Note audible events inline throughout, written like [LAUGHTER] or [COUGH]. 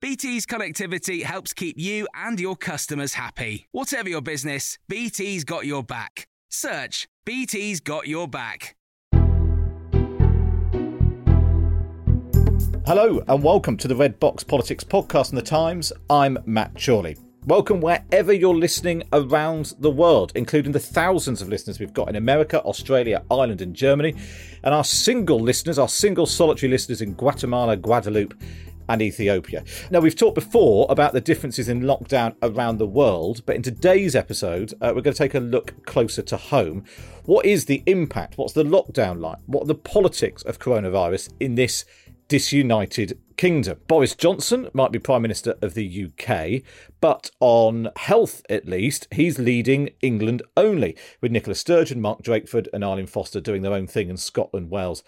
BT's connectivity helps keep you and your customers happy. Whatever your business, BT's got your back. Search BT's got your back. Hello and welcome to the Red Box Politics podcast in the Times. I'm Matt Chorley. Welcome wherever you're listening around the world, including the thousands of listeners we've got in America, Australia, Ireland, and Germany, and our single listeners, our single solitary listeners in Guatemala, Guadeloupe, and Ethiopia. Now, we've talked before about the differences in lockdown around the world, but in today's episode, uh, we're going to take a look closer to home. What is the impact? What's the lockdown like? What are the politics of coronavirus in this disunited kingdom. Boris Johnson might be Prime Minister of the UK, but on health at least, he's leading England only, with Nicola Sturgeon, Mark Drakeford, and Arlene Foster doing their own thing in Scotland, Wales,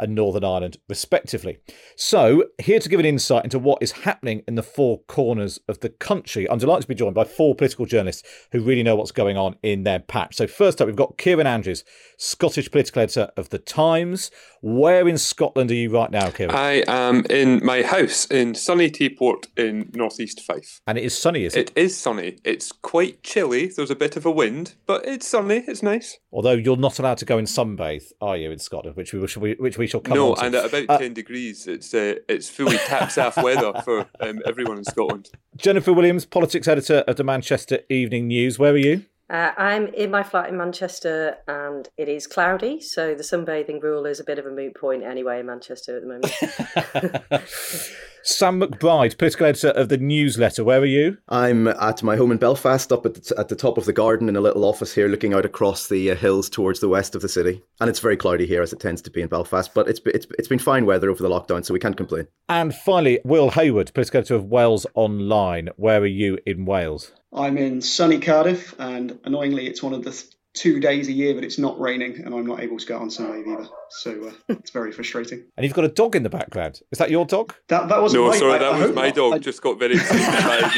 and Northern Ireland, respectively. So, here to give an insight into what is happening in the four corners of the country, I'm delighted to be joined by four political journalists who really know what's going on in their patch. So, first up, we've got Kieran Andrews, Scottish political editor of The Times. Where in Scotland are you right now, Kieran? I am in my house in sunny Tayport in northeast Fife. And it is sunny, is it? It is sunny. It's quite chilly. There's a bit of a wind, but it's sunny. It's nice. Although you're not allowed to go and sunbathe, are you, in Scotland? Which we which we shall come no, on to. and at about Uh, ten degrees, it's uh, it's fully taps off weather for um, everyone in Scotland. Jennifer Williams, politics editor of the Manchester Evening News. Where are you? Uh, I'm in my flat in Manchester and it is cloudy, so the sunbathing rule is a bit of a moot point anyway in Manchester at the moment. [LAUGHS] [LAUGHS] Sam McBride, political editor of the News Letter. Where are you? I'm at my home in Belfast, up at the, t- at the top of the garden in a little office here, looking out across the uh, hills towards the west of the city. And it's very cloudy here, as it tends to be in Belfast. But it's it's it's been fine weather over the lockdown, so we can't complain. And finally, Will Hayward, political editor of Wales Online. Where are you in Wales? I'm in sunny Cardiff, and annoyingly, it's one of the th- two days a year that it's not raining, and I'm not able to go on sunbathe either. So uh, [LAUGHS] it's very frustrating. And you've got a dog in the background. Is that your dog? That that wasn't No, my, sorry, I- that I was my not. dog. I- Just got very [LAUGHS] excited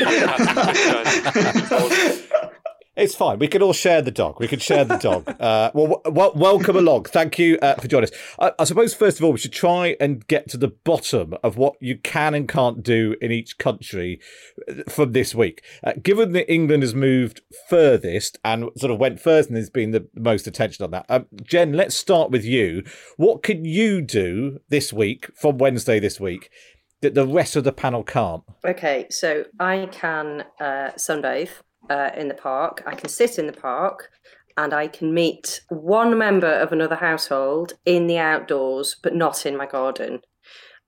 [LAUGHS] It's fine. We can all share the dog. We can share the dog. [LAUGHS] Uh, well, w- welcome along. Thank you uh, for joining us. I, I suppose, first of all, we should try and get to the bottom of what you can and can't do in each country uh, from this week. Uh, given that England has moved furthest and sort of went first and there's been the most attention on that, um, Jen, let's start with you. What can you do this week, from Wednesday this week, that the rest of the panel can't? okay, so I can uh, sunbathe uh, in the park, I can sit in the park, and I can meet one member of another household in the outdoors, but not in my garden.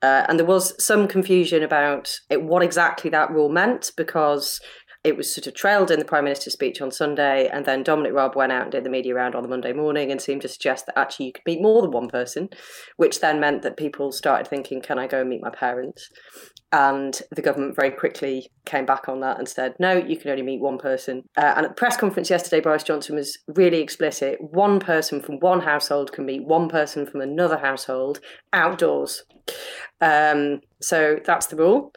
Uh, and there was some confusion about it, what exactly that rule meant because it was sort of trailed in the Prime Minister's speech on Sunday, and then Dominic Raab went out and did the media round on the Monday morning and seemed to suggest that actually you could meet more than one person, which then meant that people started thinking, can I go and meet my parents? And the government very quickly came back on that and said, no, you can only meet one person. Uh, and at the press conference yesterday, Boris Johnson was really explicit one person from one household can meet one person from another household outdoors. Um, so that's the rule.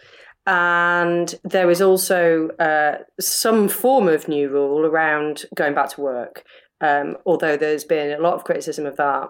And there is also uh, some form of new rule around going back to work, um, although there's been a lot of criticism of that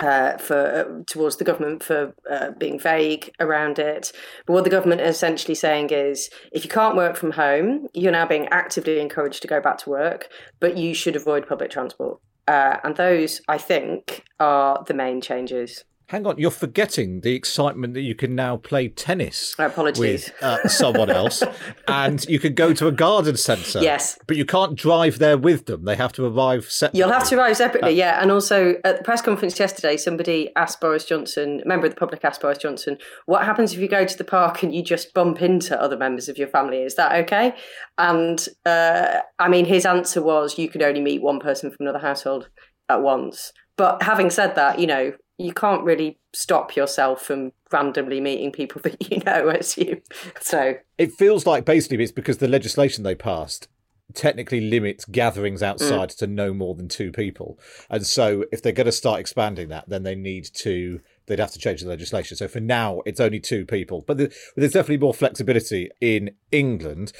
uh, for uh, towards the government for uh, being vague around it. But what the government is essentially saying is, if you can't work from home, you're now being actively encouraged to go back to work, but you should avoid public transport. Uh, and those, I think, are the main changes. Hang on, you're forgetting the excitement that you can now play tennis Apologies. with uh, someone else, [LAUGHS] and you can go to a garden centre. Yes. but you can't drive there with them. They have to arrive separately. You'll have to arrive Uh, separately, yeah. And also at the press conference yesterday, somebody asked Boris Johnson, a member of the public asked Boris Johnson, what happens if you go to the park and you just bump into other members of your family? Is that okay? And uh, I mean, his answer was, you can only meet one person from another household at once. But having said that, you know, you can't really stop yourself from randomly meeting people [LAUGHS] that you know as you. So It feels like basically it's because the legislation they passed technically limits gatherings outside mm. to no more than two people. And so if they're going to start expanding that, then they need to they'd have to change the legislation. So for now it's only two people. But there's definitely more flexibility in England.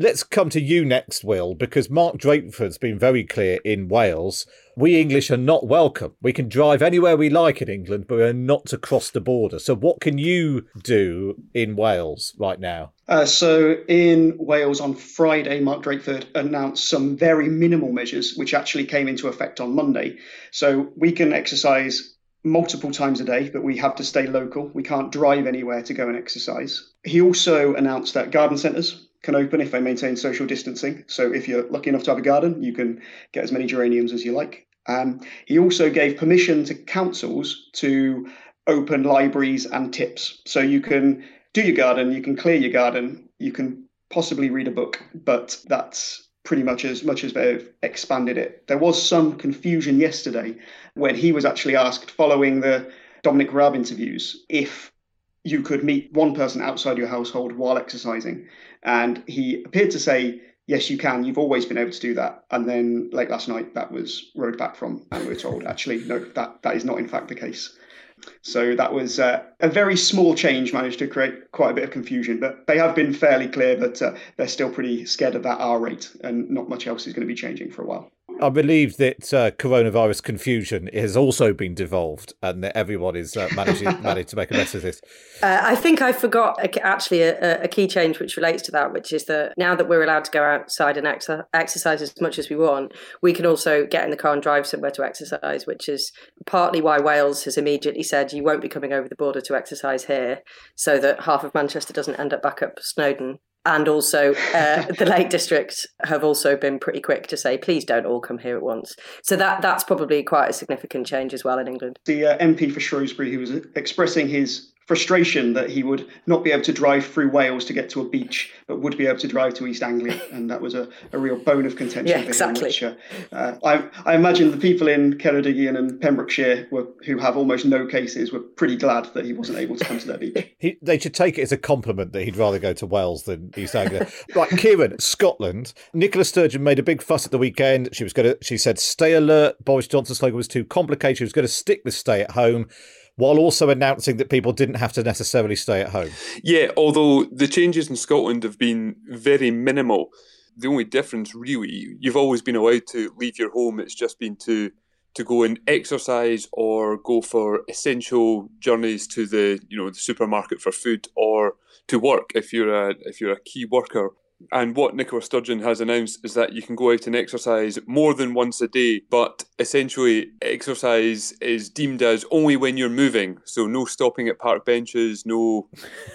Let's come to you next, Will, because Mark Drakeford's been very clear in Wales. We English are not welcome. We can drive anywhere we like in England, but we're not to cross the border. So, what can you do in Wales right now? Uh, so in Wales on Friday, Mark Drakeford announced some very minimal measures, which actually came into effect on Monday. So we can exercise multiple times a day, but we have to stay local. We can't drive anywhere to go and exercise. He also announced that garden centres can open if they maintain social distancing. So if you're lucky enough to have a garden, you can get as many geraniums as you like. Um, he also gave permission to councils to open libraries and tips. So you can do your garden, you can clear your garden, you can possibly read a book, but that's pretty much as much as they've expanded it. There was some confusion yesterday when he was actually asked, following the Dominic Raab interviews, if you could meet one person outside your household while exercising. And he appeared to say, yes, you can. You've always been able to do that. And then late last night, that was rowed back from, and we are told, actually, no, that, that is not in fact the case. So that was uh, a very small change, managed to create quite a bit of confusion. But they have been fairly clear that uh, they're still pretty scared of that R rate, and not much else is going to be changing for a while. I believe that uh, coronavirus confusion has also been devolved, and that everyone is uh, managing [LAUGHS] managed to make a mess of this. Uh, I think I forgot a, actually a, a key change which relates to that, which is that now that we're allowed to go outside and ex- exercise as much as we want, we can also get in the car and drive somewhere to exercise, which is partly why Wales has immediately said you won't be coming over the border to exercise here, so that half of Manchester doesn't end up back up Snowdon. And also, uh, the Lake District have also been pretty quick to say, please don't all come here at once. So that that's probably quite a significant change as well in England. The uh, MP for Shrewsbury, who was expressing his frustration that he would not be able to drive through Wales to get to a beach, but would be able to drive to East Anglia, and that was a, a real bone of contention Yeah, for exactly. him. Which, uh, uh, I, I imagine the people in Ceredigion and Pembrokeshire, were, who have almost no cases, were pretty glad that he wasn't able to come to their beach. [LAUGHS] He, they should take it as a compliment that he'd rather go to Wales than East Anglia. right, Kieran, Scotland. Nicola Sturgeon made a big fuss at the weekend. She was going to. She said, "Stay alert." Boris Johnson's slogan was too complicated. She was going to stick with "Stay at home." While also announcing that people didn't have to necessarily stay at home. Yeah, although the changes in Scotland have been very minimal. The only difference, really, you've always been allowed to leave your home. It's just been to to go and exercise or go for essential journeys to the you know the supermarket for food or to work if you're a if you're a key worker. And what Nicola Sturgeon has announced is that you can go out and exercise more than once a day, but essentially exercise is deemed as only when you're moving. So no stopping at park benches, no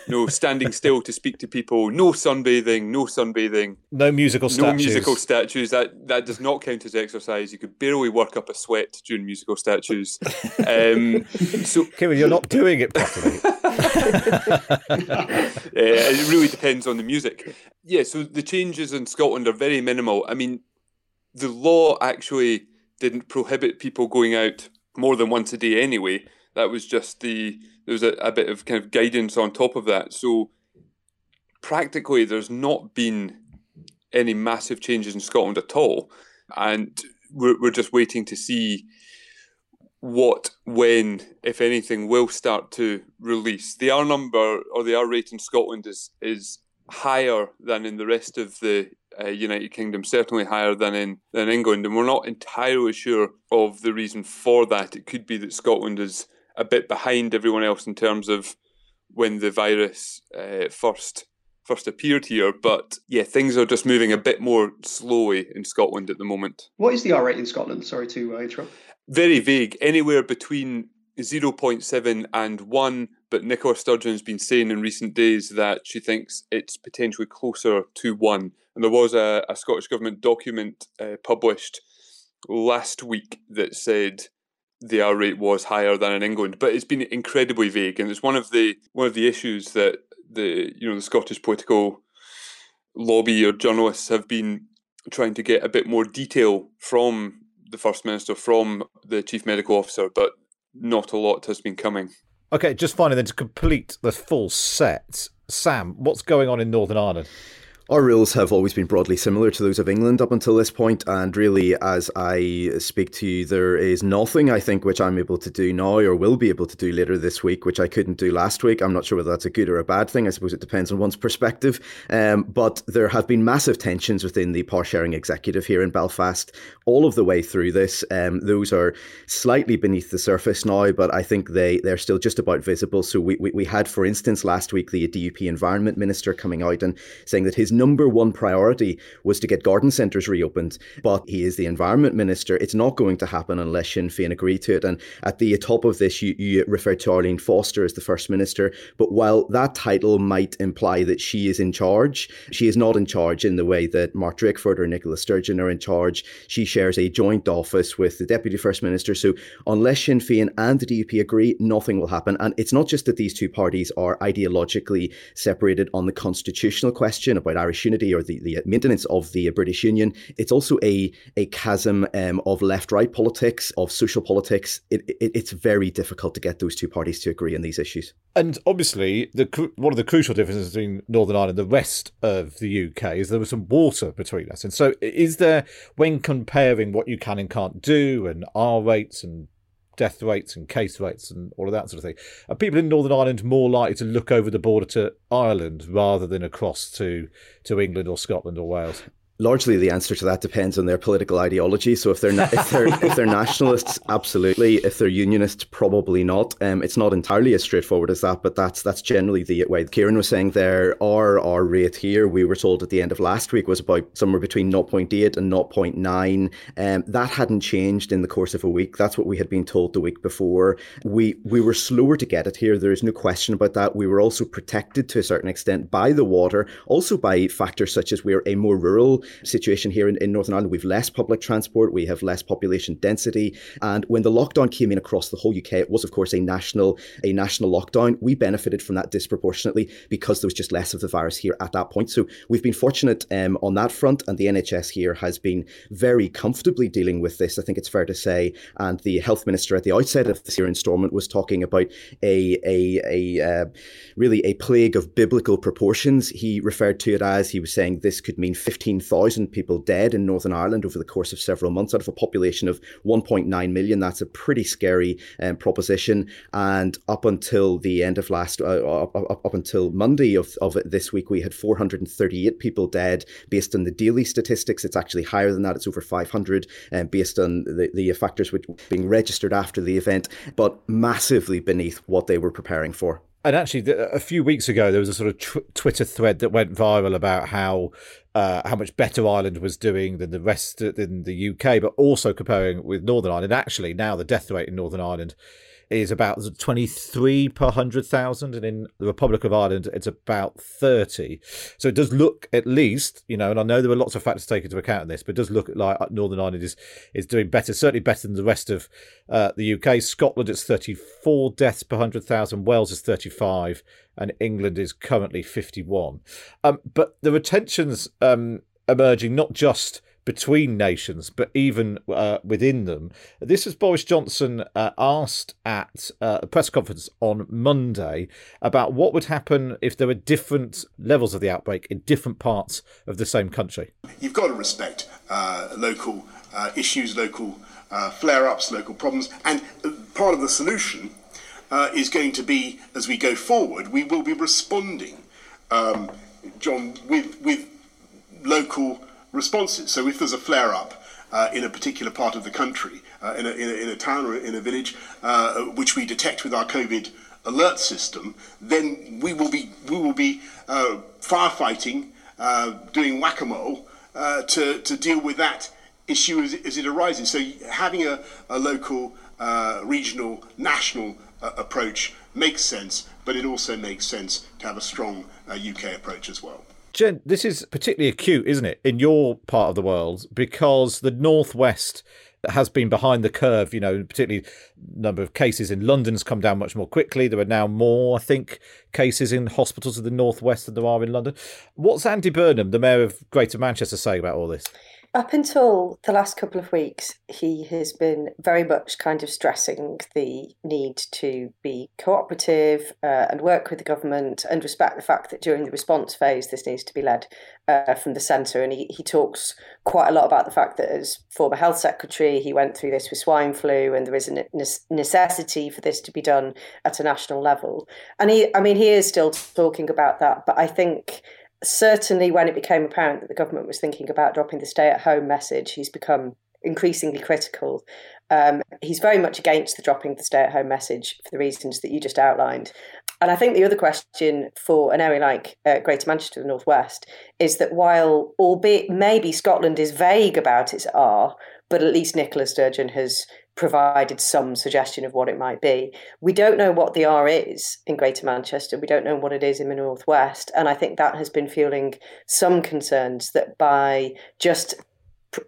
no [LAUGHS] standing still to speak to people, no sunbathing, no sunbathing, No musical statues. no musical statues. That that does not count as exercise. You could barely work up a sweat during musical statues. [LAUGHS] Um, so Kieran, you're not doing it properly. [LAUGHS] uh, it really depends on the music. Yeah, so the changes in Scotland are very minimal. I mean, the law actually didn't prohibit people going out more than once a day anyway. That was just the there was a, a bit of kind of guidance on top of that. So practically, there's not been any massive changes in Scotland at all, and we're we're just waiting to see what, when, if anything, will start to release. The R number or the R rate in Scotland is is higher than in the rest of the uh, United Kingdom, certainly higher than in than England, and we're not entirely sure of the reason for that. It could be that Scotland is a bit behind everyone else in terms of when the virus uh, first first appeared here. But yeah, things are just moving a bit more slowly in Scotland at the moment. What is the R rate in Scotland? Sorry to uh, interrupt. Very vague, anywhere between 0.7 and 1. But Nicola Sturgeon's been saying in recent days that she thinks it's potentially closer to 1. And there was a, a Scottish Government document uh, published last week that said the R rate was higher than in England, but it's been incredibly vague, and it's one of the one of the issues that the you know the Scottish political lobby or journalists have been trying to get a bit more detail from the first minister, from the chief medical officer, but not a lot has been coming. Okay, just finally then to complete the full set, Sam, what's going on in Northern Ireland? Our rules have always been broadly similar to those of England up until this point, and really, as I speak to you, there is nothing I think which I'm able to do now or will be able to do later this week, which I couldn't do last week. I'm not sure whether that's a good or a bad thing. I suppose it depends on one's perspective. Um, but there have been massive tensions within the power sharing executive here in Belfast all of the way through this. Um, those are slightly beneath the surface now, but I think they they're still just about visible. So we, we, we had, for instance, last week the DUP Environment Minister coming out and saying that his number one priority was to get garden centres reopened, but he is the environment minister. It's not going to happen unless Sinn Féin agree to it. And at the top of this, you, you refer to Arlene Foster as the first minister. But while that title might imply that she is in charge, she is not in charge in the way that Mark Drakeford or Nicola Sturgeon are in charge. She shares a joint office with the deputy first minister. So unless Sinn Féin and the DUP agree, nothing will happen. And it's not just that these two parties are ideologically separated on the constitutional question about Irish unity or the, the maintenance of the British Union. It's also a, a chasm um, of left right politics, of social politics. It, it, it's very difficult to get those two parties to agree on these issues. And obviously, the one of the crucial differences between Northern Ireland and the rest of the UK is there was some water between us. And so, is there, when comparing what you can and can't do, and R rates and death rates and case rates and all of that sort of thing. Are people in Northern Ireland more likely to look over the border to Ireland rather than across to, to England or Scotland or Wales? Largely the answer to that depends on their political ideology. So if they're na- if they're if they're nationalists, [LAUGHS] absolutely. If they're unionists, probably not. Um, it's not entirely as straightforward as that, but that's that's generally the way. Kieran was saying there, our our rate here, we were told at the end of last week was about somewhere between 0.8 and 0.9. Um, that hadn't changed in the course of a week. That's what we had been told the week before. We we were slower to get it here. There is no question about that. We were also protected to a certain extent by the water, also by factors such as we're a more rural situation here in, in Northern Ireland. We've less public transport, we have less population density. And when the lockdown came in across the whole UK, it was of course a national a national lockdown. We benefited from that disproportionately because there was just less of the virus here at that point. So we've been fortunate um, on that front, and the NHS here has been very comfortably dealing with this. I think it's fair to say. And the health minister at the outset of this year instalment was talking about a a a uh, really a plague of biblical proportions. He referred to it as he was saying this could mean fifteen thousand people dead in Northern Ireland over the course of several months out of a population of 1.9 million. That's a pretty scary um, proposition. And up until the end of last, uh, up, up, up until Monday of, of this week, we had 438 people dead based on the daily statistics. It's actually higher than that. It's over 500 um, based on the, the factors which being registered after the event, but massively beneath what they were preparing for. And actually, a few weeks ago, there was a sort of tw- Twitter thread that went viral about how uh, how much better Ireland was doing than the rest in the UK, but also comparing with Northern Ireland. Actually, now the death rate in Northern Ireland is about 23 per 100,000, and in the Republic of Ireland, it's about 30. So it does look, at least, you know, and I know there were lots of factors taken into account in this, but it does look like Northern Ireland is, is doing better, certainly better than the rest of uh, the UK. Scotland, it's 34 deaths per 100,000, Wales is 35, and England is currently 51. Um, but the retentions um, emerging not just between nations, but even uh, within them. This was Boris Johnson uh, asked at uh, a press conference on Monday about what would happen if there were different levels of the outbreak in different parts of the same country. You've got to respect uh, local uh, issues, local uh, flare ups, local problems, and part of the solution is going to be as we go forward, we will be responding, um, John, with, with local responses. So if there's a flare up uh, in a particular part of the country, uh, in, a, in, a, in, a, town or in a village, uh, which we detect with our COVID alert system, then we will be we will be uh, firefighting, uh, doing whack-a-mole to to deal with that issue as, as it arises. So having a, a local, regional, national approach makes sense, but it also makes sense to have a strong UK approach as well. Jen, this is particularly acute, isn't it, in your part of the world, because the northwest has been behind the curve. You know, particularly number of cases in London's come down much more quickly. There are now more, I think, cases in hospitals of the northwest than there are in London. What's Andy Burnham, the mayor of Greater Manchester, saying about all this? Up until the last couple of weeks, he has been very much kind of stressing the need to be cooperative uh, and work with the government and respect the fact that during the response phase, this needs to be led uh, from the centre. And he, he talks quite a lot about the fact that as former health secretary, he went through this with swine flu and there is a necessity for this to be done at a national level. And he, I mean, he is still talking about that, but I think certainly when it became apparent that the government was thinking about dropping the stay at home message, he's become increasingly critical. Um, he's very much against the dropping the stay at home message for the reasons that you just outlined. And I think the other question for an area like uh, Greater Manchester, the Northwest, is that while, albeit maybe Scotland is vague about its R, but at least Nicola Sturgeon has provided some suggestion of what it might be. We don't know what the R is in Greater Manchester. We don't know what it is in the Northwest. And I think that has been fueling some concerns that by just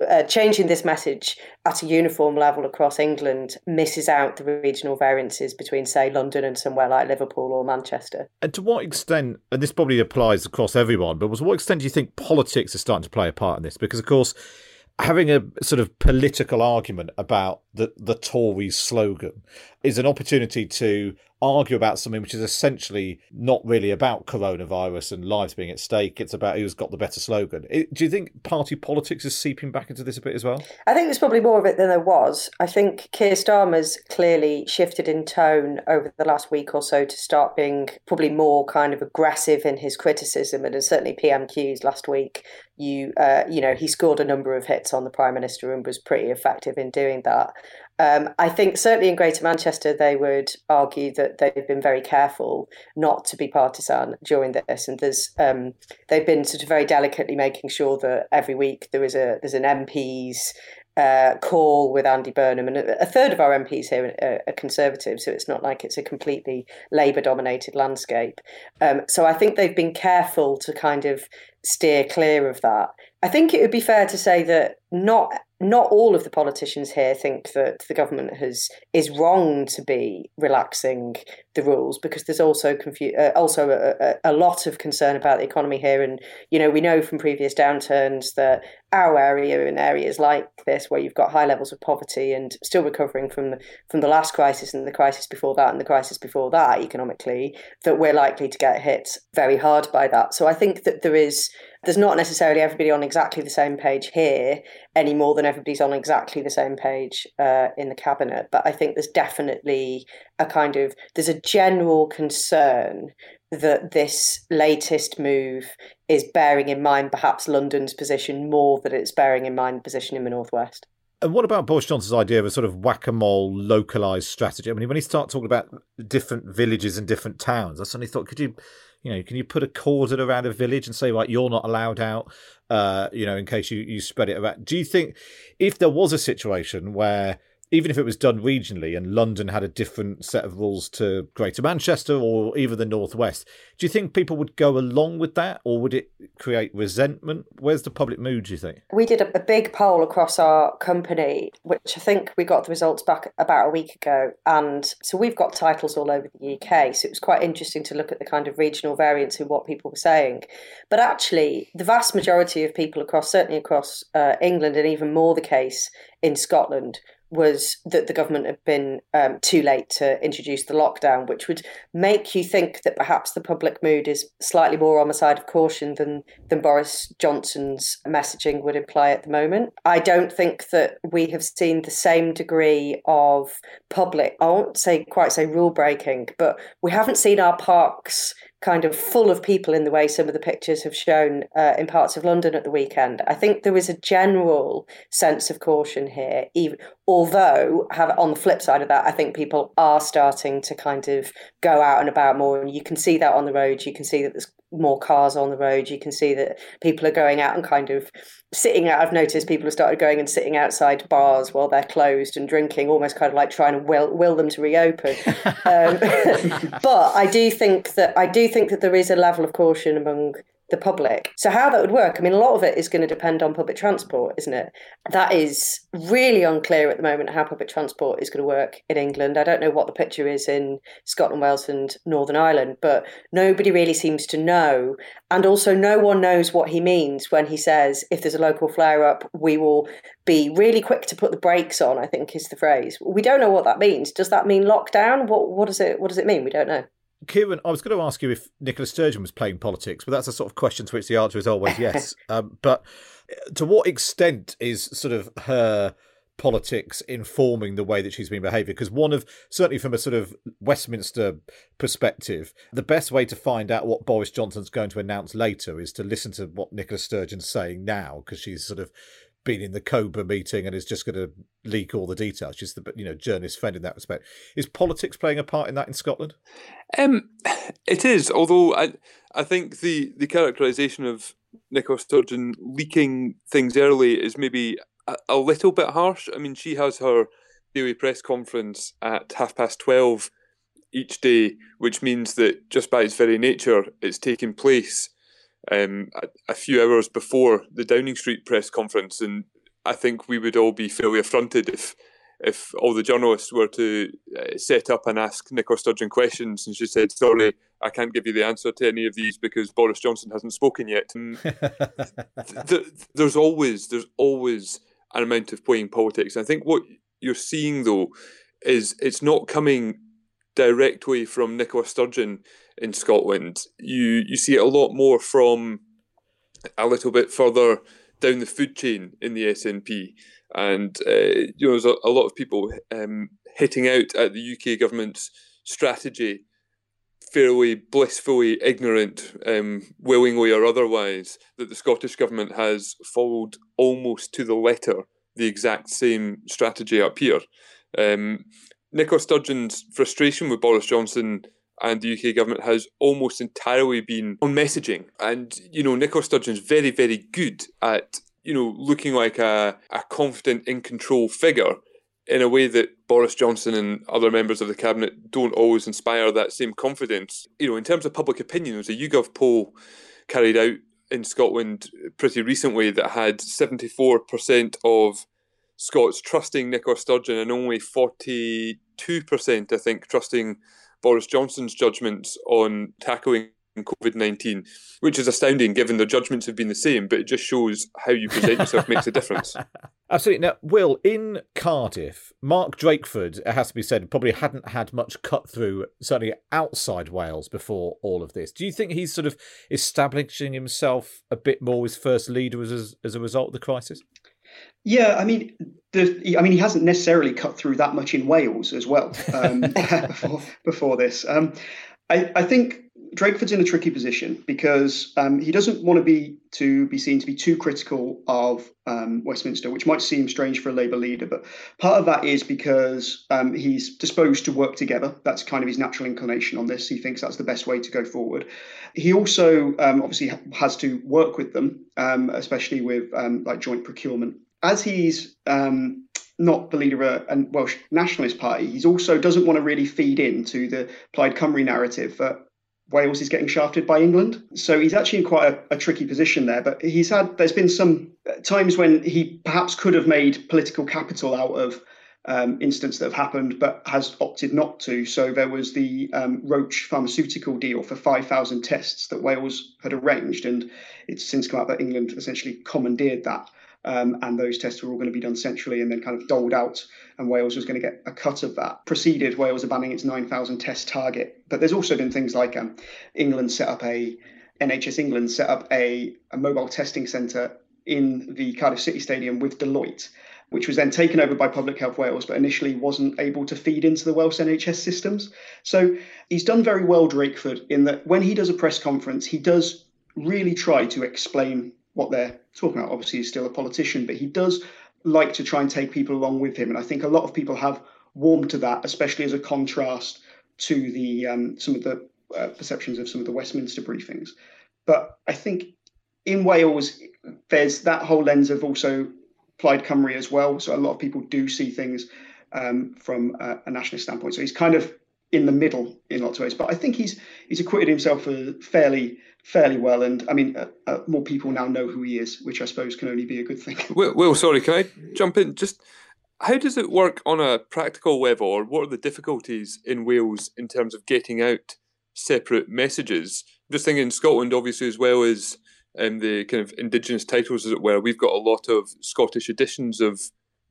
uh, changing this message at a uniform level across England misses out the regional variances between, say, London and somewhere like Liverpool or Manchester. And to what extent, and this probably applies across everyone, but to what extent do you think politics is starting to play a part in this? Because, of course, having a sort of political argument about the, the Tories slogan is an opportunity to argue about something which is essentially not really about coronavirus and lives being at stake. It's about who's got the better slogan. do you think party politics is seeping back into this a bit as well? I think there's probably more of it than there was. I think Keir Starmer's clearly shifted in tone over the last week or so to start being probably more kind of aggressive in his criticism, and certainly PMQs last week. You, uh, you know, he scored a number of hits on the prime minister and was pretty effective in doing that. Um, I think certainly in Greater Manchester, they would argue that they've been very careful not to be partisan during this, and there's um, they've been sort of very delicately making sure that every week there is a there's an MP's uh, call with Andy Burnham, and a, third of our MPs here are, are Conservative, so it's not like it's a completely Labour-dominated landscape. Um, so I think they've been careful to kind of steer clear of that. I think it would be fair to say that not not all of the politicians here think that the government has is wrong to be relaxing the rules because there's also confu- uh, also a, a, lot of concern about the economy here. And you know we know from previous downturns that our area in areas like this where you've got high levels of poverty and still recovering from the, from the last crisis and the crisis before that and the crisis before that economically that we're likely to get hit very hard by that. So i think that there is there's not necessarily everybody on exactly the same page here any more than everybody's on exactly the same page uh, in the cabinet. But I think there's definitely a kind of there's a general concern that this latest move is bearing in mind perhaps London's position more than it's bearing in mind the position in the northwest. And what about Boris Johnson's idea of a sort of whack-a-mole localized strategy? I mean, when he started talking about different villages and different towns, I suddenly thought, could you you know, can you put a cordon around a village and say, right, you're not allowed out, uh, you know, in case you, you spread it around? Do you think if there was a situation where even if it was done regionally and London had a different set of rules to Greater Manchester or even the Northwest, do you think people would go along with that or would it create resentment? Where's the public mood, do you think? We did a, big poll across our company, which I think we got the results back about a week ago. And so we've got titles all over the UK. So it was quite interesting to look at the kind of regional variance in what people were saying. But actually, the vast majority of people across, certainly across uh, England, and even more the case in Scotland, was that the government had been um, too late to introduce the lockdown, which would make you think that perhaps the public mood is slightly more on the side of caution than than Boris Johnson's messaging would imply at the moment. I don't think that we have seen the same degree of public, I won't say quite say rule breaking, but we haven't seen our parks kind of full of people in the way some of the pictures have shown uh, in parts of London at the weekend. I think there is a general sense of caution here, even although have, on the flip side of that, I think people are starting to kind of go out and about more, and you can see that on the roads. You can see that there's more cars on the road. You can see that people are going out and kind of sitting out. I've noticed people have started going and sitting outside bars while they're closed and drinking, almost kind of like trying to will, will them to reopen. [LAUGHS] um, [LAUGHS] but I do think that I do think that there is a level of caution among the public. So how that would work, I mean, a lot of it is going to depend on public transport, isn't it? That is really unclear at the moment how public transport is going to work in England. I don't know what the picture is in Scotland, Wales, and Northern Ireland, but nobody really seems to know. And also, no one knows what he means when he says, if there's a local flare up, we will be really quick to put the brakes on, I think is the phrase. We don't know what that means. Does that mean lockdown? What, what, does, it, what does it mean? We don't know. Kieran, I was going to ask you if Nicola Sturgeon was playing politics, but that's a sort of question to which the answer is always yes. [LAUGHS] um, but uh, to what extent is sort of her politics informing the way that she's been behaving? Because one of, certainly from a sort of Westminster perspective, the best way to find out what Boris Johnson's going to announce later is to listen to what Nicola Sturgeon's saying now, because she's sort of been in the Cobra meeting and is just going to leak all the details. She's the you know journalist friend in that respect. Is politics playing a part in that in Scotland? Um, it is. Although I I think the the characterisation of Nicola Sturgeon leaking things early is maybe a, a little bit harsh. I mean, she has her daily press conference at half past twelve each day, which means that just by its very nature, it's taking place um, a, a, few hours before the Downing Street press conference, and I think we would all be fairly affronted if if all the journalists were to uh, set up and ask Nicola Sturgeon questions, and she said, "Sorry, I can't give you the answer to any of these because Boris Johnson hasn't spoken yet." [LAUGHS] th- there's always there's always an amount of playing politics. I think what you're seeing though is it's not coming directly from Nicola Sturgeon in Scotland. You you see it a lot more from a little bit further down the food chain in the SNP, and uh, you know there's a, a lot of people um, hitting out at the UK government's strategy, fairly blissfully ignorant, um, willingly or otherwise, that the Scottish government has followed almost to the letter the exact same strategy up here. Um, Nicola Sturgeon's frustration with Boris Johnson and the UK government has almost entirely been on messaging. And, you know, Nicola Sturgeon's very, very good at, you know, looking like a, a confident, in control figure in a way that Boris Johnson and other members of the cabinet don't always inspire that same confidence. You know, in terms of public opinion, there was a YouGov poll carried out in Scotland pretty recently that had 74% of Scots trusting Nicola Sturgeon and only 42%, I think, trusting Boris Johnson's judgments on tackling COVID 19, which is astounding given their judgments have been the same, but it just shows how you present yourself makes a difference. [LAUGHS] Absolutely. Now, Will, in Cardiff, Mark Drakeford, it has to be said, probably hadn't had much cut through, certainly outside Wales before all of this. Do you think he's sort of establishing himself a bit more as first leader as, as a result of the crisis? Yeah, I mean, the, I mean, he hasn't necessarily cut through that much in Wales as well um, [LAUGHS] before, before this. Um, I, I, think Drakeford's in a tricky position because um, he doesn't want to be to be seen to be too critical of um, Westminster, which might seem strange for a Labour leader. But part of that is because um, he's disposed to work together. That's kind of his natural inclination on this. He thinks that's the best way to go forward. He also um, obviously has to work with them, especially with like joint procurement as he's um, not the leader of a, Welsh nationalist party, he also doesn't want to really feed into the Plaid Cymru narrative that Wales is getting shafted by England. So he's actually in quite a, a, tricky position there. But he's had, there's been some times when he perhaps could have made political capital out of um, incidents that have happened, but has opted not to. So there was the um, Roche pharmaceutical deal for 5,000 tests that Wales had arranged, and it's since come out that England essentially commandeered that. Um, and those tests were all going to be done centrally and then kind of doled out, and Wales was going to get a cut of that. Proceeded, Wales abandoning its 9,000 test target, but there's also been things like um, England set up a NHS England set up a, a mobile testing centre in the Cardiff City Stadium with Deloitte. which was then taken over by Public Health Wales, but initially wasn't able to feed into the Welsh NHS systems. So he's done very well, Drakeford, in that when he does a press conference, he does really try to explain what they're talking about. Obviously, he's still a politician, but he does like to try and take people along with him. And I think a lot of people have warmed to that, especially as a contrast to the um, some of the uh, perceptions of some of the Westminster briefings. But I think in Wales, there's that whole lens of also Plaid Cymru as well. So a lot of people do see things um, from a, a, nationalist standpoint. So he's kind of in the middle in lots of ways. But I think he's he's acquitted himself fairly fairly well. And I mean, uh, uh, more people now know who he is, which I suppose can only be a good thing. [LAUGHS] Well, well, sorry, can I jump in? Just how does it work on a practical level, or what are the difficulties in Wales in terms of getting out separate messages? I'm just thinking Scotland, obviously, as well as um, the kind of indigenous titles, as it were. We've got a lot of Scottish editions of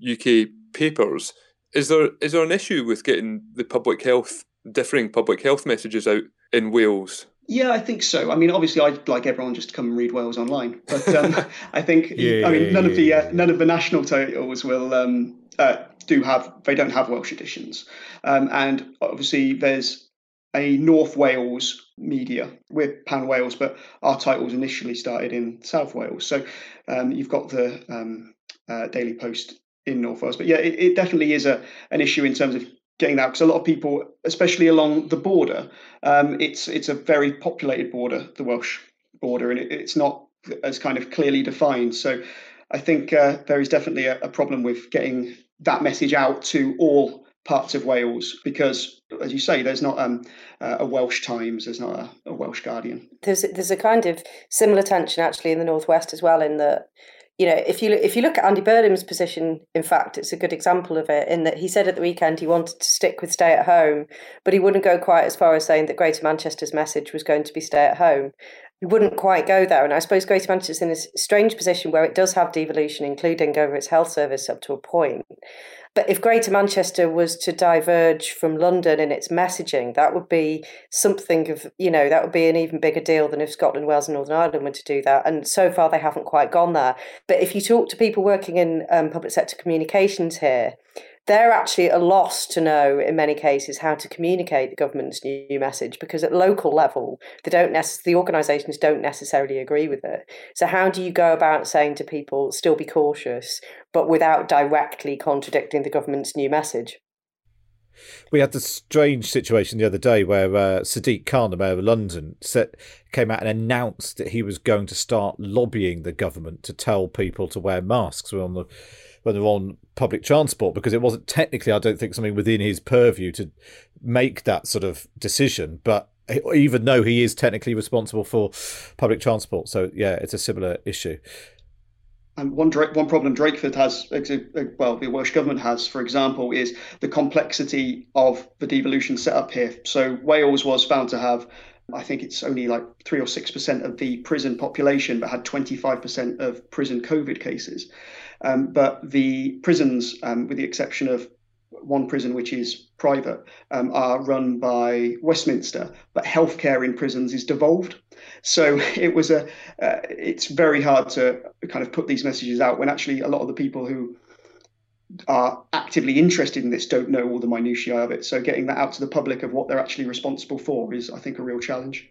UK papers. Is there is there an issue with getting the public health differing public health messages out in Wales? Yeah, I think so. I mean, obviously, I'd like everyone just to come and read Wales online, but um, [LAUGHS] I think yeah, I mean none yeah, of the uh, none of the national titles will um, uh, do have they don't have Welsh editions, um, and obviously there's a North Wales media. We're Pan Wales, but our titles initially started in South Wales. So um, you've got the um, uh, Daily Post in North Wales, but yeah, it, it definitely is a an issue in terms of getting that because a lot of people, especially along the border, um, it's it's a very populated border, the Welsh border, and it, it's not as kind of clearly defined. So I think uh, there is definitely a, a problem with getting that message out to all parts of Wales because, as you say, there's not um, a Welsh Times, there's not a, a, Welsh Guardian. There's there's a kind of similar tension actually in the northwest as well, in that you know if you if you look at Andy Burnham's position, in fact, it's a good example of it in that he said at the weekend he wanted to stick with stay at home, but he wouldn't go quite as far as saying that Greater Manchester's message was going to be stay at home. He wouldn't quite go there. And I suppose Greater Manchester's in this strange position where it does have devolution, including over its health service up to a point. But if Greater Manchester was to diverge from London in its messaging, that would be something of, you know, that would be an even bigger deal than if Scotland, Wales, and Northern Ireland were to do that. And so far, they haven't quite gone there. But if you talk to people working in um, public sector communications here, they're actually at a loss to know in many cases how to communicate the government's new message because at local level they don't necess- the organisations don't necessarily agree with it so how do you go about saying to people still be cautious but without directly contradicting the government's new message we had this strange situation the other day where uh, Sadiq Khan, the mayor of London, set, came out and announced that he was going to start lobbying the government to tell people to wear masks. We're on the when they're on public transport because it wasn't technically, I don't think, something within his purview to make that sort of decision. But even though he is technically responsible for public transport, so yeah, it's a similar issue. And one one problem Drakeford has, well, the Welsh government has, for example, is the complexity of the devolution setup here. So Wales was found to have I think it's only like three or six percent of the prison population, but had 25% of prison COVID cases. Um, but the prisons, um, with the exception of one prison which is private, um, are run by Westminster, but healthcare in prisons is devolved. So [LAUGHS] it was a, uh, it's very hard to kind of put these messages out when actually a lot of the people who are actively interested in this don't know all the minutiae of it. So getting that out to the public of what they're actually responsible for is, I think, a real challenge.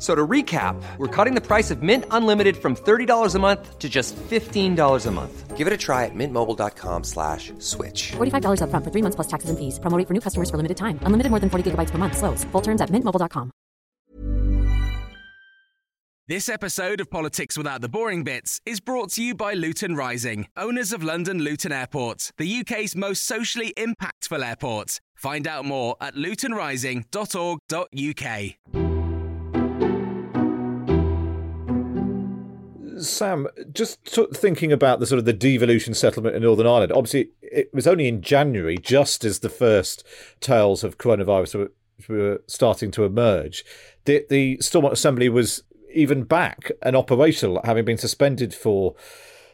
So to recap, we're cutting the price of Mint Unlimited from $30 a month to just $15 a month. Give it a try at mintmobile.com slash switch. $45 up front for three months plus taxes and fees. Promoting for new customers for limited time. Unlimited more than 40 gigabytes per month. Slows. Full terms at mintmobile.com. This episode of Politics Without the Boring Bits is brought to you by Luton Rising, owners of London Luton Airport, the UK's most socially impactful airport. Find out more at lutonrising.org.uk. Sam, just thinking about the sort of the devolution settlement in Northern Ireland. Obviously, it was only in January, just as the first tales of coronavirus were, were starting to emerge, that the Stormont Assembly was even back and operational, having been suspended for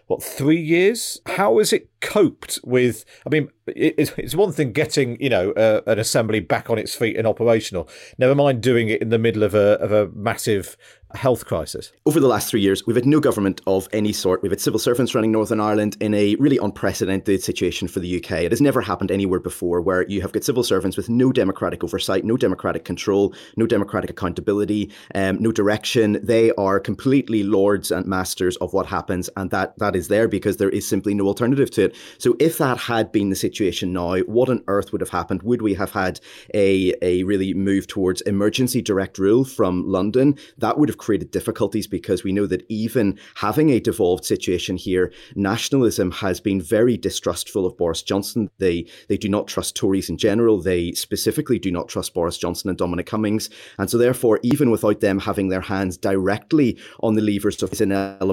what three years? How has it coped with? I mean, it's one thing getting you know uh, an assembly back on its feet and operational. Never mind doing it in the middle of a of a massive health crisis? Over the last three years, we've had no government of any sort. We've had civil servants running Northern Ireland in a really unprecedented situation for the UK. It has never happened anywhere before where you have got civil servants with no democratic oversight, no democratic control, no democratic accountability, um, no direction. They are completely lords and masters of what happens, and that that is there because there is simply no alternative to it. So if that had been the situation now, what on earth would have happened? Would we have had a, a really move towards emergency direct rule from London? That would have created difficulties because we know that even having a devolved situation here, nationalism has been very distrustful of Boris Johnson. They they do not trust Tories in general. They specifically do not trust Boris Johnson and Dominic Cummings. And so therefore, even without them having their hands directly on the levers of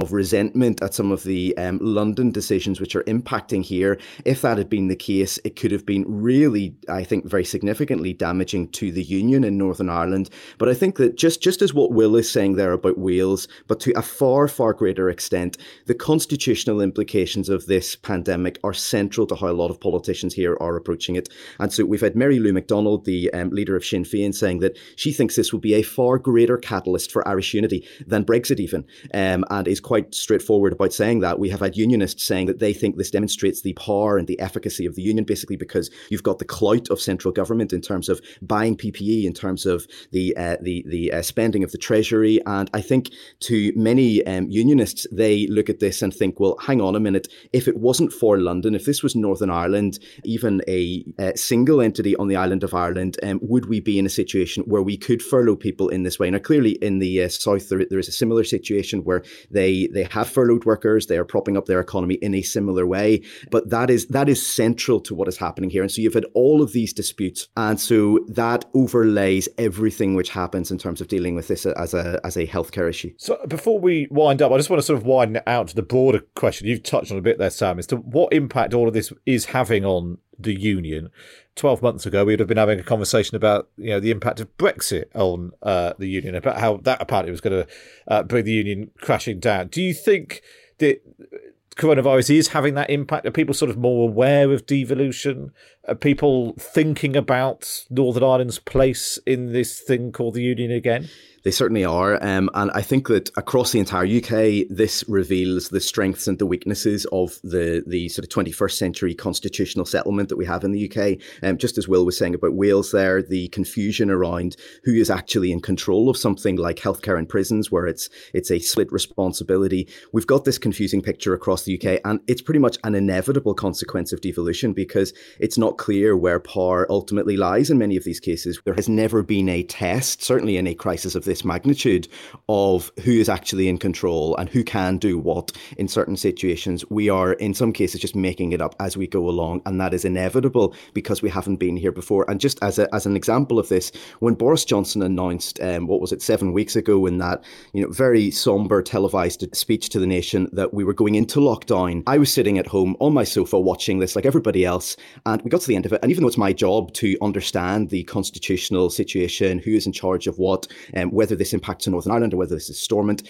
of resentment at some of the um, London decisions which are impacting here, if that had been the case, it could have been really, I think, very significantly damaging to the union in Northern Ireland. But I think that just just as what Will is saying there about Wales, but to a far, far greater extent, the constitutional implications of this pandemic are central to how a lot of politicians here are approaching it. And so we've had Mary Lou McDonald, the um, leader of Sinn Féin, saying that she thinks this will be a far greater catalyst for Irish unity than Brexit, even, um, and is quite straightforward about saying that. We have had unionists saying that they think this demonstrates the power and the efficacy of the union, basically because you've got the clout of central government in terms of buying PPE, in terms of the uh, the the uh, spending of the treasury, and I think to many um, unionists, they look at this and think, well, hang on a minute. If it wasn't for London, if this was Northern Ireland, even a, a single entity on the island of Ireland, um, would we be in a situation where we could furlough people in this way? Now, clearly in the uh, south, there, there is a similar situation where they they have furloughed workers, they are propping up their economy in a similar way. But that is that is central to what is happening here. And so you've had all of these disputes, and so that overlays everything which happens in terms of dealing with this as a as a healthcare issue. So before we wind up, I just want to sort of widen out to the broader question you've touched on a bit there, Sam, as to what impact all of this is having on the union. Twelve months ago, we would have been having a conversation about you know the impact of Brexit on uh, the union, about how that apparently was going to uh, bring the union crashing down. Do you think that coronavirus is having that impact? Are people sort of more aware of devolution? Are people thinking about Northern Ireland's place in this thing called the union again? They certainly are. Um, and I think that across the entire UK, this reveals the strengths and the weaknesses of the, the sort of 21st century constitutional settlement that we have in the UK. Um, just as Will was saying about Wales there, the confusion around who is actually in control of something like healthcare and prisons, where it's, it's a split responsibility. We've got this confusing picture across the UK, and it's pretty much an inevitable consequence of devolution because it's not clear where power ultimately lies in many of these cases. There has never been a test, certainly in a crisis of this this magnitude of who is actually in control and who can do what in certain situations. We are, in some cases, just making it up as we go along, and that is inevitable because we haven't been here before. And just as, a, as an example of this, when Boris Johnson announced, um, what was it, seven weeks ago, in that you know very somber televised speech to the nation that we were going into lockdown, I was sitting at home on my sofa watching this like everybody else, and we got to the end of it. And even though it's my job to understand the constitutional situation, who is in charge of what, and um, whether this impacts Northern Ireland or whether this is Stormont.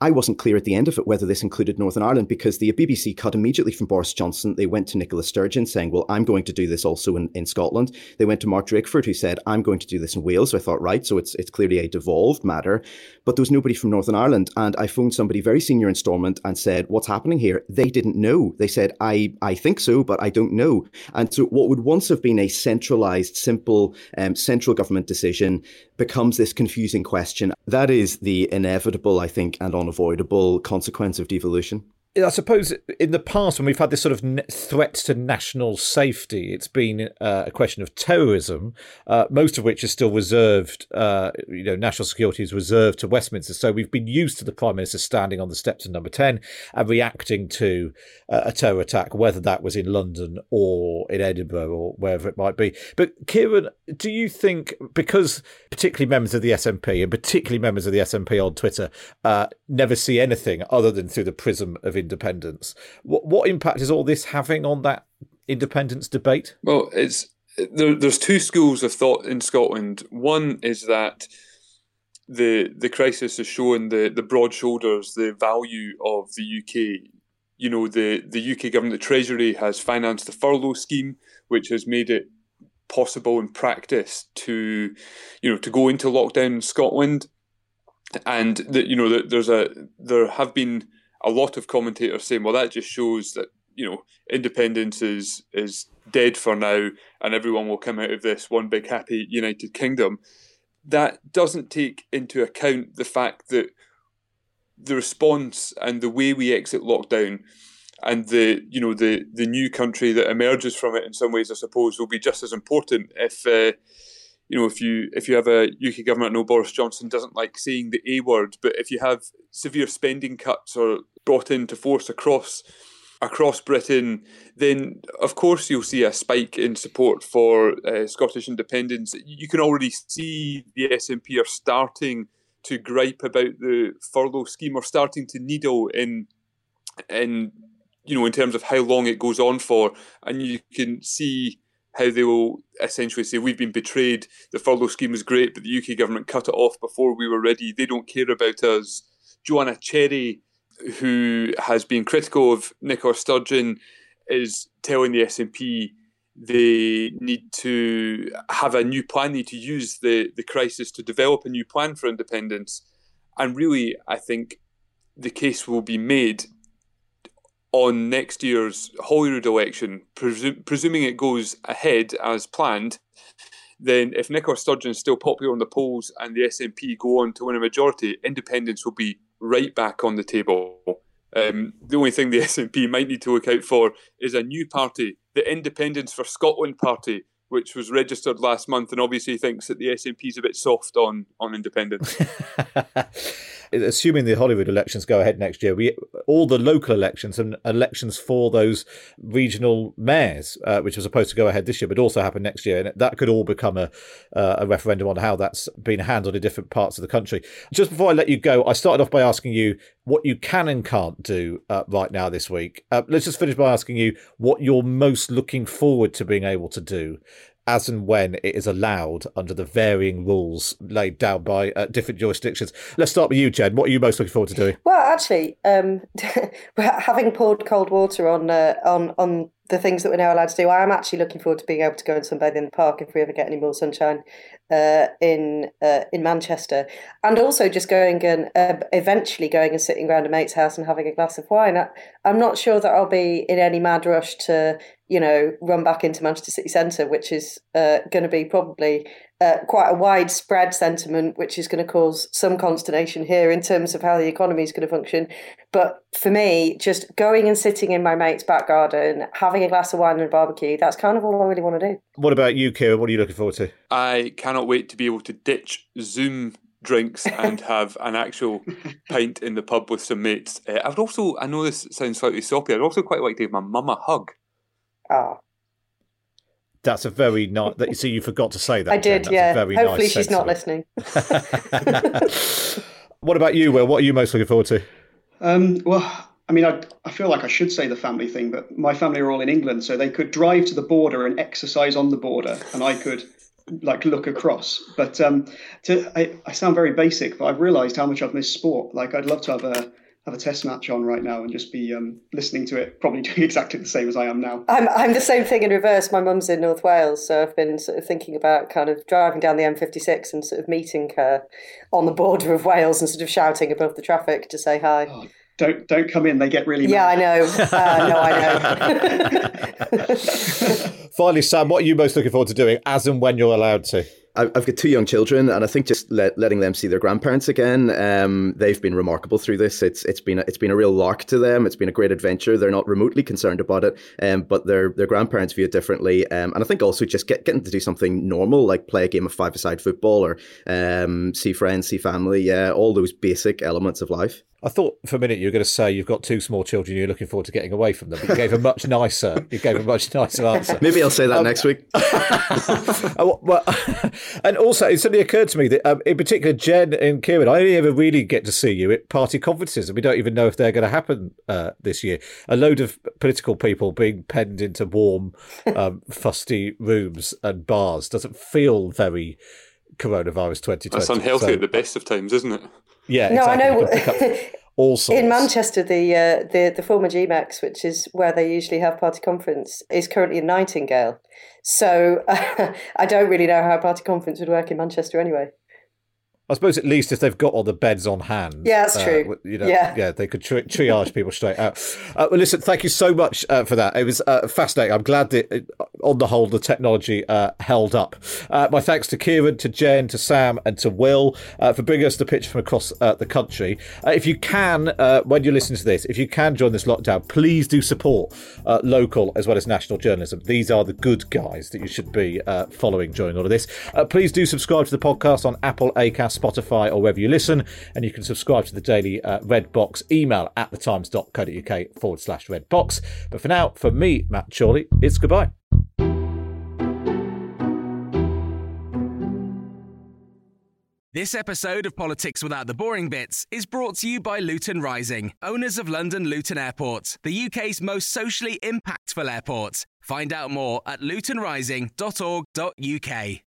I wasn't clear at the end of it whether this included Northern Ireland because the BBC cut immediately from Boris Johnson. They went to Nicola Sturgeon saying, Well, I'm going to do this also in, in Scotland. They went to Mark Drakeford who said, I'm going to do this in Wales. So I thought, right, so it's it's clearly a devolved matter. But there was nobody from Northern Ireland. And I phoned somebody very senior in Stormont and said, What's happening here? They didn't know. They said, I, I think so, but I don't know. And so what would once have been a centralized, simple um, central government decision becomes this confusing question. That is the inevitable, I think, and unavoidable consequence of devolution. I suppose in the past, when we've had this sort of threat to national safety, it's been uh, a question of terrorism, uh, most of which is still reserved. Uh, you know, national security is reserved to Westminster. So we've been used to the Prime Minister standing on the steps of Number 10 and reacting to uh, a terror attack, whether that was in London or in Edinburgh or wherever it might be. But Kieran, do you think, because particularly members of the SNP and particularly members of the SNP on Twitter uh, never see anything other than through the prism of independence. What, what impact is all this having on that independence debate? Well, it's there, there's two schools of thought in Scotland. One is that the the crisis has shown the, the broad shoulders, the value of the UK. You know, the, the UK government, the Treasury has financed the furlough scheme, which has made it possible in practice to, you know, to go into lockdown in Scotland, and that you know that there's a there have been a lot of commentators saying, well, that just shows that you know independence is is dead for now, and everyone will come out of this one big happy United Kingdom. That doesn't take into account the fact that the response and the way we exit lockdown and the you know the the new country that emerges from it in some ways I suppose will be just as important if uh, you know, if you if you have a UK government, I know Boris Johnson doesn't like saying the A word, but if you have severe spending cuts or brought into force across across Britain, then of course you'll see a spike in support for uh, Scottish independence. You can already see the SNP are starting to gripe about the furlough scheme or starting to needle in in you know in terms of how long it goes on for, and you can see how they will essentially say we've been betrayed. The furlough scheme was great, but the UK government cut it off before we were ready. They don't care about us. Joanna Cherry, who has been critical of Nicola Sturgeon, is telling the SNP they need to have a new plan, They need to use the, the crisis to develop a new plan for independence. And really, I think the case will be made on next year's Holyrood election, presu- presuming it goes ahead as planned, then if Nicola Sturgeon is still popular on the polls and the SNP go on to win a majority, independence will be right back on the table. Um, the only thing the [LAUGHS] SNP might need to look out for is a new party, the Independence for Scotland Party, which was registered last month, and obviously thinks that the SNP is a bit soft on on independence. [LAUGHS] assuming the Holyrood elections go ahead next year, we all the local elections and elections for those regional mayors, uh, which are supposed to go ahead this year, but also happen next year, and that could all become a uh, a referendum on how that's been handled in different parts of the country. Just before I let you go, I started off by asking you what you can and can't do uh, right now this week. Uh, let's just finish by asking you what you're most looking forward to being able to do as and when it is allowed under the varying rules laid down by uh, different jurisdictions. Let's start with you, Jen. What are you most looking forward to doing? Well, actually, um, [LAUGHS] having poured cold water on uh, on on the things that we're now allowed to do, I am actually looking forward to being able to go and sunbathe in the park if we ever get any more sunshine uh, in uh, in Manchester, and also just going and uh, eventually going and sitting around a mate's house and having a glass of wine. I, I'm not sure that I'll be in any mad rush to you know, run back into Manchester City Centre, which is uh, going to be probably uh, quite a widespread sentiment, which is going to cause some consternation here in terms of how the economy is going to function. But for me, just going and sitting in my mate's back garden, having a glass of wine and a barbecue, that's kind of all I really want to do. What about you, Kieran? What are you looking forward to? I cannot wait to be able to ditch Zoom drinks and have an actual [LAUGHS] pint in the pub with some mates. Uh, I would also, I know this sounds slightly soppy, I'd also quite like to give my mum a hug. Ah. That's a very nice. That you see, you forgot to say that. I did. Jen. yeah. Hopefully, nice she's not listening. [LAUGHS] what about you, Will? What are you most looking forward to? Um, well, I mean, I, I feel like I should say the family thing, but my family are all in England, so they could drive to the border and exercise on the border, and I could like look across. But um, to, I, I sound very basic, but I've realised how much I've missed sport. Like, I'd love to have a have a test match on right now and just be um, listening to it, probably [LAUGHS] doing exactly the same as I am now. I'm, I'm the same thing in reverse. My mum's in North Wales, so I've been sort of thinking about kind of driving down the M56 and sort of meeting her on the border of Wales and sort of shouting above the traffic to say hi. Oh, don't don't come in; they get really. Yeah, mad. I know. [LAUGHS] Uh, no, I know. [LAUGHS] Finally, Sam, what are you most looking forward to doing, as and when you're allowed to? I've got two young children, and I think just let, letting them see their grandparents again, um, they've been remarkable through this. It's it's been a, it's been a real lark to them. It's been a great adventure. They're not remotely concerned about it, um, but their their grandparents view it differently. Um, and I think also just get, getting to do something normal, like play a game of five-a-side football or um, see friends, see family, yeah, all those basic elements of life. I thought for a minute you were going to say you've got two small children, you're looking forward to getting away from them. But you gave a much nicer, you gave a much nicer [LAUGHS] answer. Maybe I'll say that um, next week. [LAUGHS] well, [LAUGHS] and also, it suddenly occurred to me that, um, in particular, Jen and Kieran, I only ever really get to see you at party conferences, and we don't even know if they're going to happen uh, this year. A load of political people being penned into warm, um, [LAUGHS] fusty rooms and bars doesn't feel very coronavirus 2020. That's unhealthy so, at the best of times, isn't it? Yeah, no, exactly. I know. [LAUGHS] all sorts. In Manchester, the uh, the the former GMEX, which is where they usually have party conference, is currently in Nightingale. So uh, [LAUGHS] I don't really know how a party conference would work in Manchester anyway. I suppose at least if they've got all the beds on hand, yeah, that's uh, true. You know, yeah, yeah, they could tri- triage people straight out. Uh, well, listen, thank you so much uh, for that. It was uh, fascinating. I'm glad that, uh, on the whole, the technology uh, held up. my thanks to Kieran, to Jen, to Sam, and to Will for bringing us the picture from across the country. if you can, when you listen to this, if you can join this lockdown, please do support local as well as national journalism. These are the good guys that you should be following during all of this. please do subscribe to the podcast on Apple, Acast. Spotify, or wherever you listen. And you can subscribe to the daily uh, Red Box email at thetimes.co.uk forward slash Red Box. But for now, for me, Matt Chorley, it's goodbye. This episode of Politics Without the Boring Bits is brought to you by Luton Rising, owners of London Luton Airport, the UK's most socially impactful airport. Find out more at lutonrising.org.uk.